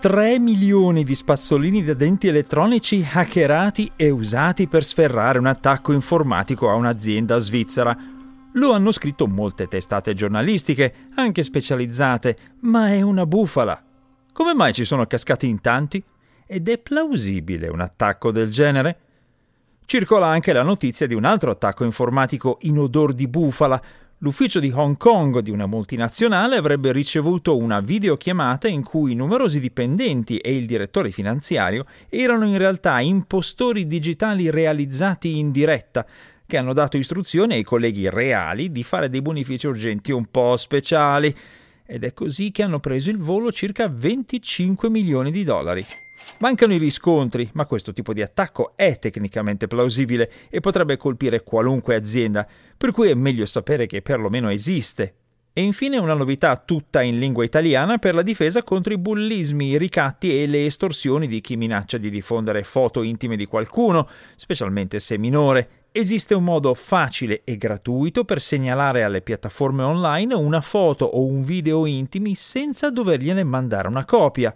3 milioni di spazzolini da denti elettronici hackerati e usati per sferrare un attacco informatico a un'azienda svizzera. Lo hanno scritto molte testate giornalistiche, anche specializzate, ma è una bufala. Come mai ci sono cascati in tanti? Ed è plausibile un attacco del genere? Circola anche la notizia di un altro attacco informatico in odor di bufala, L'ufficio di Hong Kong di una multinazionale avrebbe ricevuto una videochiamata in cui numerosi dipendenti e il direttore finanziario erano in realtà impostori digitali realizzati in diretta, che hanno dato istruzione ai colleghi reali di fare dei bonifici urgenti un po' speciali. Ed è così che hanno preso il volo circa 25 milioni di dollari. Mancano i riscontri, ma questo tipo di attacco è tecnicamente plausibile e potrebbe colpire qualunque azienda, per cui è meglio sapere che perlomeno esiste. E infine una novità tutta in lingua italiana per la difesa contro i bullismi, i ricatti e le estorsioni di chi minaccia di diffondere foto intime di qualcuno, specialmente se minore. Esiste un modo facile e gratuito per segnalare alle piattaforme online una foto o un video intimi senza dovergliene mandare una copia.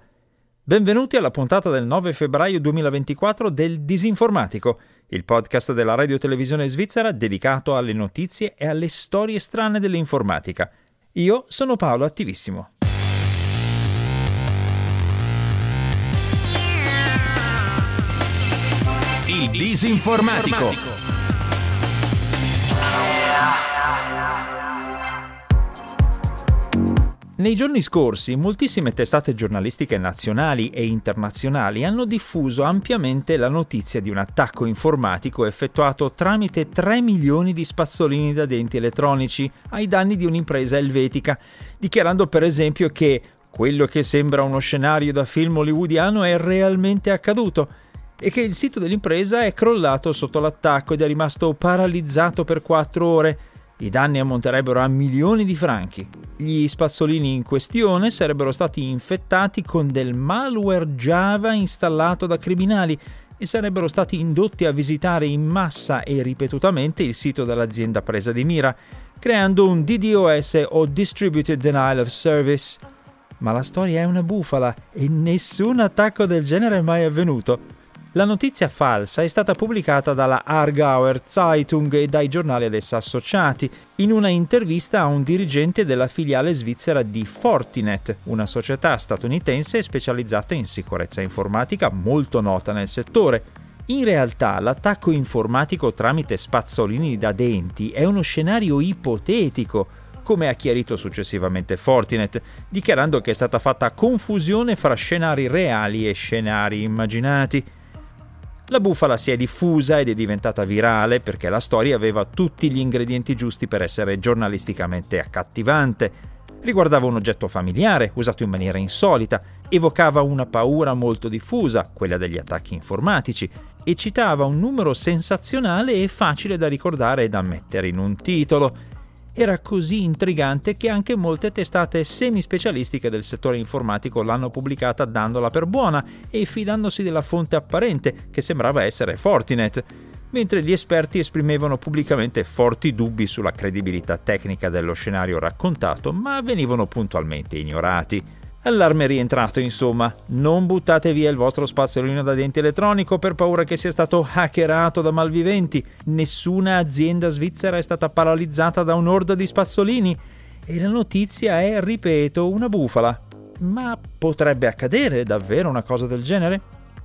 Benvenuti alla puntata del 9 febbraio 2024 del Disinformatico, il podcast della radio televisione svizzera dedicato alle notizie e alle storie strane dell'informatica. Io sono Paolo Attivissimo. Il Disinformatico. Nei giorni scorsi moltissime testate giornalistiche nazionali e internazionali hanno diffuso ampiamente la notizia di un attacco informatico effettuato tramite 3 milioni di spazzolini da denti elettronici ai danni di un'impresa elvetica, dichiarando per esempio che quello che sembra uno scenario da film hollywoodiano è realmente accaduto e che il sito dell'impresa è crollato sotto l'attacco ed è rimasto paralizzato per 4 ore i danni ammonterebbero a milioni di franchi. Gli spazzolini in questione sarebbero stati infettati con del malware Java installato da criminali e sarebbero stati indotti a visitare in massa e ripetutamente il sito dell'azienda presa di mira, creando un DDoS o Distributed Denial of Service. Ma la storia è una bufala e nessun attacco del genere è mai avvenuto. La notizia falsa è stata pubblicata dalla Aargauer Zeitung e dai giornali ad essa associati, in una intervista a un dirigente della filiale svizzera di Fortinet, una società statunitense specializzata in sicurezza informatica molto nota nel settore. In realtà l'attacco informatico tramite spazzolini da denti è uno scenario ipotetico, come ha chiarito successivamente Fortinet, dichiarando che è stata fatta confusione fra scenari reali e scenari immaginati. La bufala si è diffusa ed è diventata virale perché la storia aveva tutti gli ingredienti giusti per essere giornalisticamente accattivante. Riguardava un oggetto familiare, usato in maniera insolita, evocava una paura molto diffusa, quella degli attacchi informatici, e citava un numero sensazionale e facile da ricordare e da mettere in un titolo era così intrigante che anche molte testate semi-specialistiche del settore informatico l'hanno pubblicata dandola per buona e fidandosi della fonte apparente, che sembrava essere Fortinet, mentre gli esperti esprimevano pubblicamente forti dubbi sulla credibilità tecnica dello scenario raccontato, ma venivano puntualmente ignorati. Allarme rientrato, insomma. Non buttate via il vostro spazzolino da denti elettronico per paura che sia stato hackerato da malviventi. Nessuna azienda svizzera è stata paralizzata da un'orda di spazzolini. E la notizia è, ripeto, una bufala. Ma potrebbe accadere davvero una cosa del genere?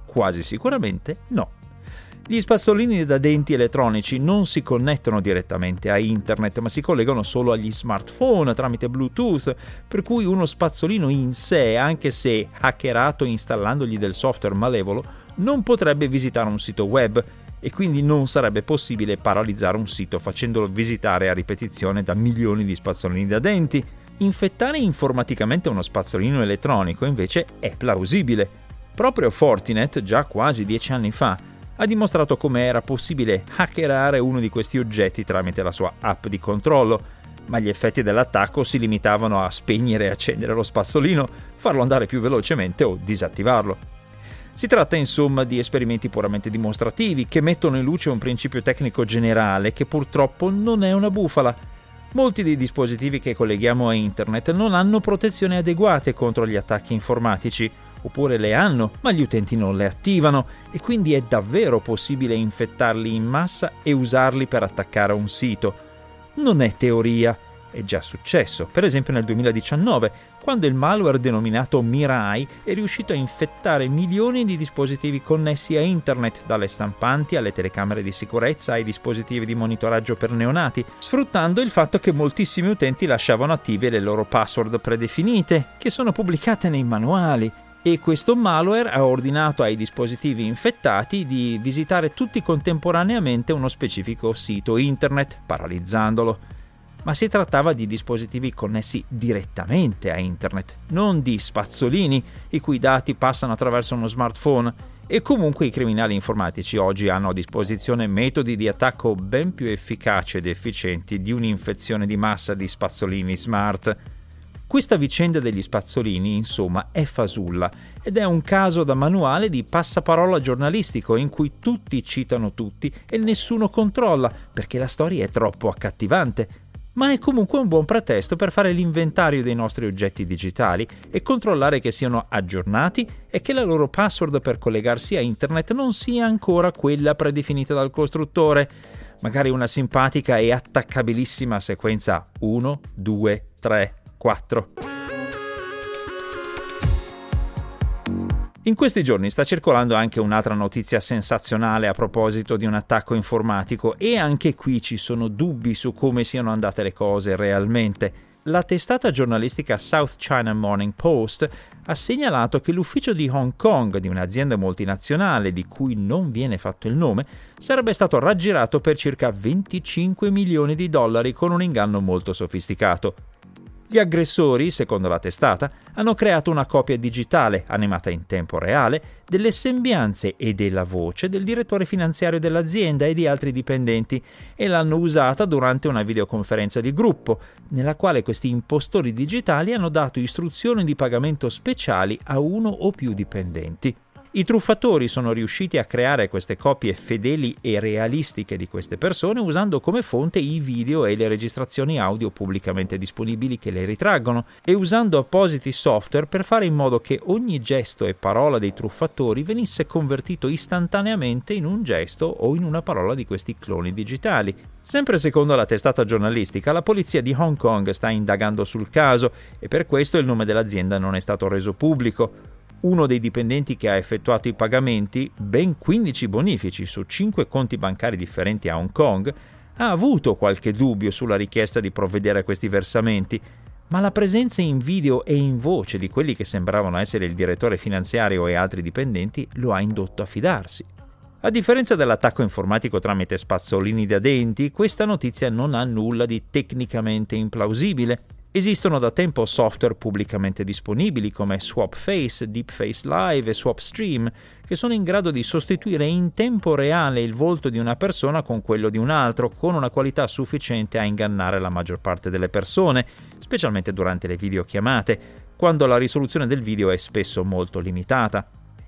Quasi sicuramente no. Gli spazzolini da denti elettronici non si connettono direttamente a internet, ma si collegano solo agli smartphone tramite Bluetooth, per cui uno spazzolino in sé, anche se hackerato installandogli del software malevolo, non potrebbe visitare un sito web e quindi non sarebbe possibile paralizzare un sito facendolo visitare a ripetizione da milioni di spazzolini da denti. Infettare informaticamente uno spazzolino elettronico invece è plausibile. Proprio Fortinet, già quasi dieci anni fa, ha dimostrato come era possibile hackerare uno di questi oggetti tramite la sua app di controllo, ma gli effetti dell'attacco si limitavano a spegnere e accendere lo spazzolino, farlo andare più velocemente o disattivarlo. Si tratta insomma di esperimenti puramente dimostrativi che mettono in luce un principio tecnico generale che purtroppo non è una bufala. Molti dei dispositivi che colleghiamo a internet non hanno protezioni adeguate contro gli attacchi informatici, oppure le hanno, ma gli utenti non le attivano e quindi è davvero possibile infettarli in massa e usarli per attaccare un sito. Non è teoria, è già successo, per esempio nel 2019, quando il malware denominato Mirai è riuscito a infettare milioni di dispositivi connessi a internet, dalle stampanti alle telecamere di sicurezza ai dispositivi di monitoraggio per neonati, sfruttando il fatto che moltissimi utenti lasciavano attive le loro password predefinite, che sono pubblicate nei manuali, e questo malware ha ordinato ai dispositivi infettati di visitare tutti contemporaneamente uno specifico sito internet, paralizzandolo ma si trattava di dispositivi connessi direttamente a Internet, non di spazzolini i cui dati passano attraverso uno smartphone. E comunque i criminali informatici oggi hanno a disposizione metodi di attacco ben più efficaci ed efficienti di un'infezione di massa di spazzolini smart. Questa vicenda degli spazzolini, insomma, è fasulla ed è un caso da manuale di passaparola giornalistico in cui tutti citano tutti e nessuno controlla perché la storia è troppo accattivante. Ma è comunque un buon pretesto per fare l'inventario dei nostri oggetti digitali e controllare che siano aggiornati e che la loro password per collegarsi a internet non sia ancora quella predefinita dal costruttore, magari una simpatica e attaccabilissima sequenza 1, 2, 3, 4. In questi giorni sta circolando anche un'altra notizia sensazionale a proposito di un attacco informatico e anche qui ci sono dubbi su come siano andate le cose realmente. La testata giornalistica South China Morning Post ha segnalato che l'ufficio di Hong Kong di un'azienda multinazionale di cui non viene fatto il nome sarebbe stato raggirato per circa 25 milioni di dollari con un inganno molto sofisticato. Gli aggressori, secondo la testata, hanno creato una copia digitale, animata in tempo reale, delle sembianze e della voce del direttore finanziario dell'azienda e di altri dipendenti e l'hanno usata durante una videoconferenza di gruppo, nella quale questi impostori digitali hanno dato istruzioni di pagamento speciali a uno o più dipendenti. I truffatori sono riusciti a creare queste copie fedeli e realistiche di queste persone usando come fonte i video e le registrazioni audio pubblicamente disponibili che le ritraggono e usando appositi software per fare in modo che ogni gesto e parola dei truffatori venisse convertito istantaneamente in un gesto o in una parola di questi cloni digitali. Sempre secondo la testata giornalistica, la polizia di Hong Kong sta indagando sul caso e per questo il nome dell'azienda non è stato reso pubblico uno dei dipendenti che ha effettuato i pagamenti, ben 15 bonifici su 5 conti bancari differenti a Hong Kong, ha avuto qualche dubbio sulla richiesta di provvedere a questi versamenti, ma la presenza in video e in voce di quelli che sembravano essere il direttore finanziario e altri dipendenti lo ha indotto a fidarsi. A differenza dell'attacco informatico tramite spazzolini da denti, questa notizia non ha nulla di tecnicamente implausibile Esistono da tempo software pubblicamente disponibili come SwapFace, DeepFace Live e SwapStream, che sono in grado di sostituire in tempo reale il volto di una persona con quello di un altro, con una qualità sufficiente a ingannare la maggior parte delle persone, specialmente durante le videochiamate, quando la risoluzione del video è spesso molto limitata.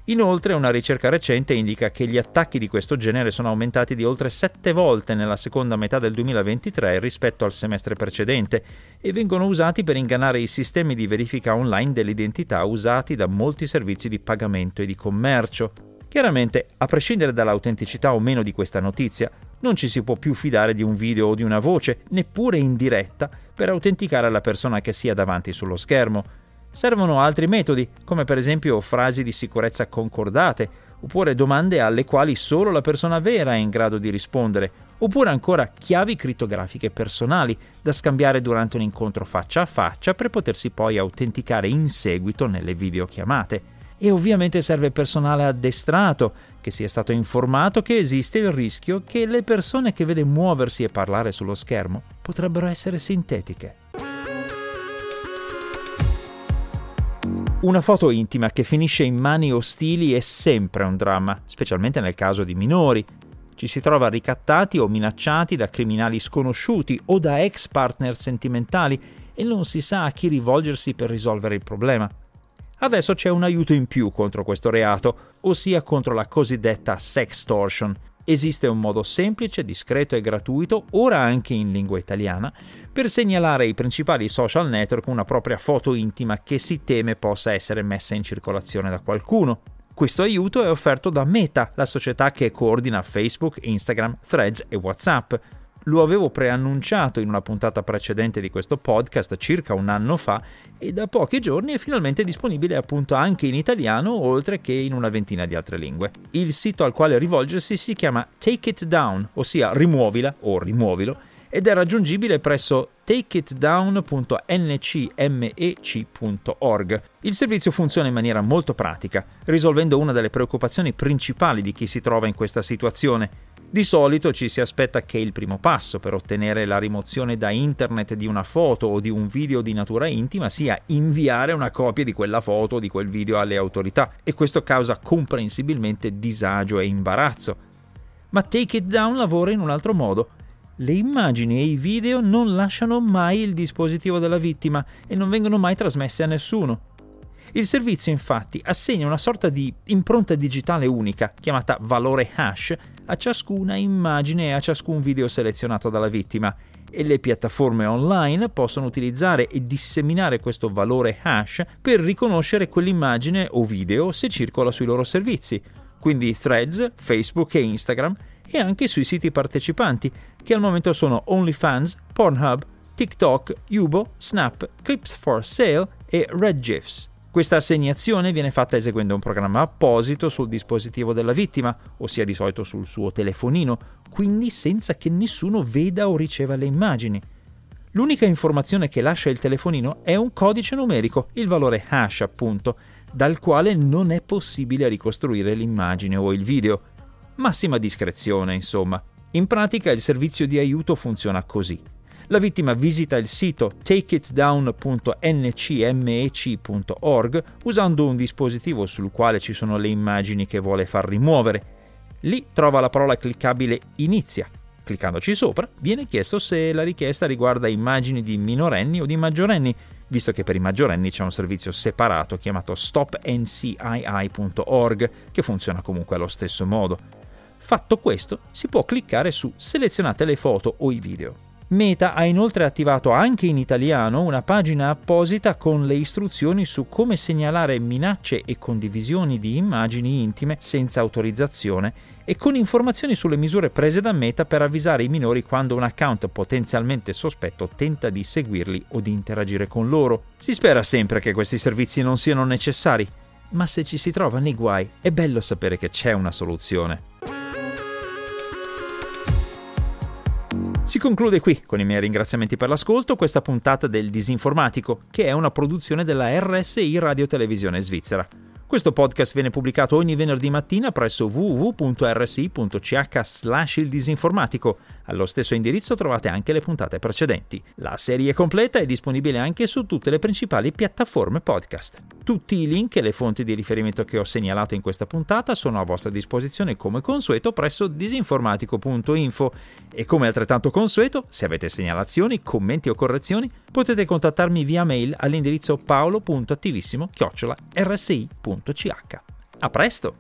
Inoltre una ricerca recente indica che gli attacchi di questo genere sono aumentati di oltre 7 volte nella seconda metà del 2023 rispetto al semestre precedente e vengono usati per ingannare i sistemi di verifica online dell'identità usati da molti servizi di pagamento e di commercio. Chiaramente, a prescindere dall'autenticità o meno di questa notizia, non ci si può più fidare di un video o di una voce, neppure in diretta, per autenticare la persona che sia davanti sullo schermo. Servono altri metodi, come per esempio frasi di sicurezza concordate, oppure domande alle quali solo la persona vera è in grado di rispondere, oppure ancora chiavi crittografiche personali da scambiare durante un incontro faccia a faccia per potersi poi autenticare in seguito nelle videochiamate. E ovviamente serve personale addestrato, che sia stato informato che esiste il rischio che le persone che vede muoversi e parlare sullo schermo potrebbero essere sintetiche. Una foto intima che finisce in mani ostili è sempre un dramma, specialmente nel caso di minori. Ci si trova ricattati o minacciati da criminali sconosciuti o da ex partner sentimentali e non si sa a chi rivolgersi per risolvere il problema. Adesso c'è un aiuto in più contro questo reato, ossia contro la cosiddetta sextortion. Esiste un modo semplice, discreto e gratuito, ora anche in lingua italiana, per segnalare ai principali social network una propria foto intima che si teme possa essere messa in circolazione da qualcuno. Questo aiuto è offerto da Meta, la società che coordina Facebook, Instagram, Threads e WhatsApp. Lo avevo preannunciato in una puntata precedente di questo podcast circa un anno fa e da pochi giorni è finalmente disponibile appunto anche in italiano oltre che in una ventina di altre lingue. Il sito al quale rivolgersi si chiama Take It Down, ossia rimuovila o rimuovilo, ed è raggiungibile presso takeitdown.ncmec.org. Il servizio funziona in maniera molto pratica, risolvendo una delle preoccupazioni principali di chi si trova in questa situazione, di solito ci si aspetta che il primo passo per ottenere la rimozione da internet di una foto o di un video di natura intima sia inviare una copia di quella foto o di quel video alle autorità e questo causa comprensibilmente disagio e imbarazzo. Ma Take It Down lavora in un altro modo. Le immagini e i video non lasciano mai il dispositivo della vittima e non vengono mai trasmesse a nessuno. Il servizio infatti assegna una sorta di impronta digitale unica, chiamata valore hash, a ciascuna immagine e a ciascun video selezionato dalla vittima e le piattaforme online possono utilizzare e disseminare questo valore hash per riconoscere quell'immagine o video se circola sui loro servizi, quindi Threads, Facebook e Instagram e anche sui siti partecipanti, che al momento sono OnlyFans, Pornhub, TikTok, Yubo, Snap, Clips for Sale e RedGIFs. Questa assegnazione viene fatta eseguendo un programma apposito sul dispositivo della vittima, ossia di solito sul suo telefonino, quindi senza che nessuno veda o riceva le immagini. L'unica informazione che lascia il telefonino è un codice numerico, il valore hash appunto, dal quale non è possibile ricostruire l'immagine o il video. Massima discrezione, insomma. In pratica il servizio di aiuto funziona così. La vittima visita il sito takeitdown.ncmec.org usando un dispositivo sul quale ci sono le immagini che vuole far rimuovere. Lì trova la parola cliccabile Inizia. Cliccandoci sopra viene chiesto se la richiesta riguarda immagini di minorenni o di maggiorenni, visto che per i maggiorenni c'è un servizio separato chiamato stopncii.org che funziona comunque allo stesso modo. Fatto questo, si può cliccare su Selezionate le foto o i video. Meta ha inoltre attivato anche in italiano una pagina apposita con le istruzioni su come segnalare minacce e condivisioni di immagini intime senza autorizzazione e con informazioni sulle misure prese da Meta per avvisare i minori quando un account potenzialmente sospetto tenta di seguirli o di interagire con loro. Si spera sempre che questi servizi non siano necessari, ma se ci si trova nei guai è bello sapere che c'è una soluzione. Conclude qui, con i miei ringraziamenti per l'ascolto, questa puntata del Disinformatico, che è una produzione della RSI Radio Televisione Svizzera. Questo podcast viene pubblicato ogni venerdì mattina presso www.rsi.ch slash il disinformatico. Allo stesso indirizzo trovate anche le puntate precedenti. La serie completa è disponibile anche su tutte le principali piattaforme podcast. Tutti i link e le fonti di riferimento che ho segnalato in questa puntata sono a vostra disposizione come consueto presso disinformatico.info e come altrettanto consueto, se avete segnalazioni, commenti o correzioni, potete contattarmi via mail all'indirizzo paolo.attivissimo-rsi.ch. A presto!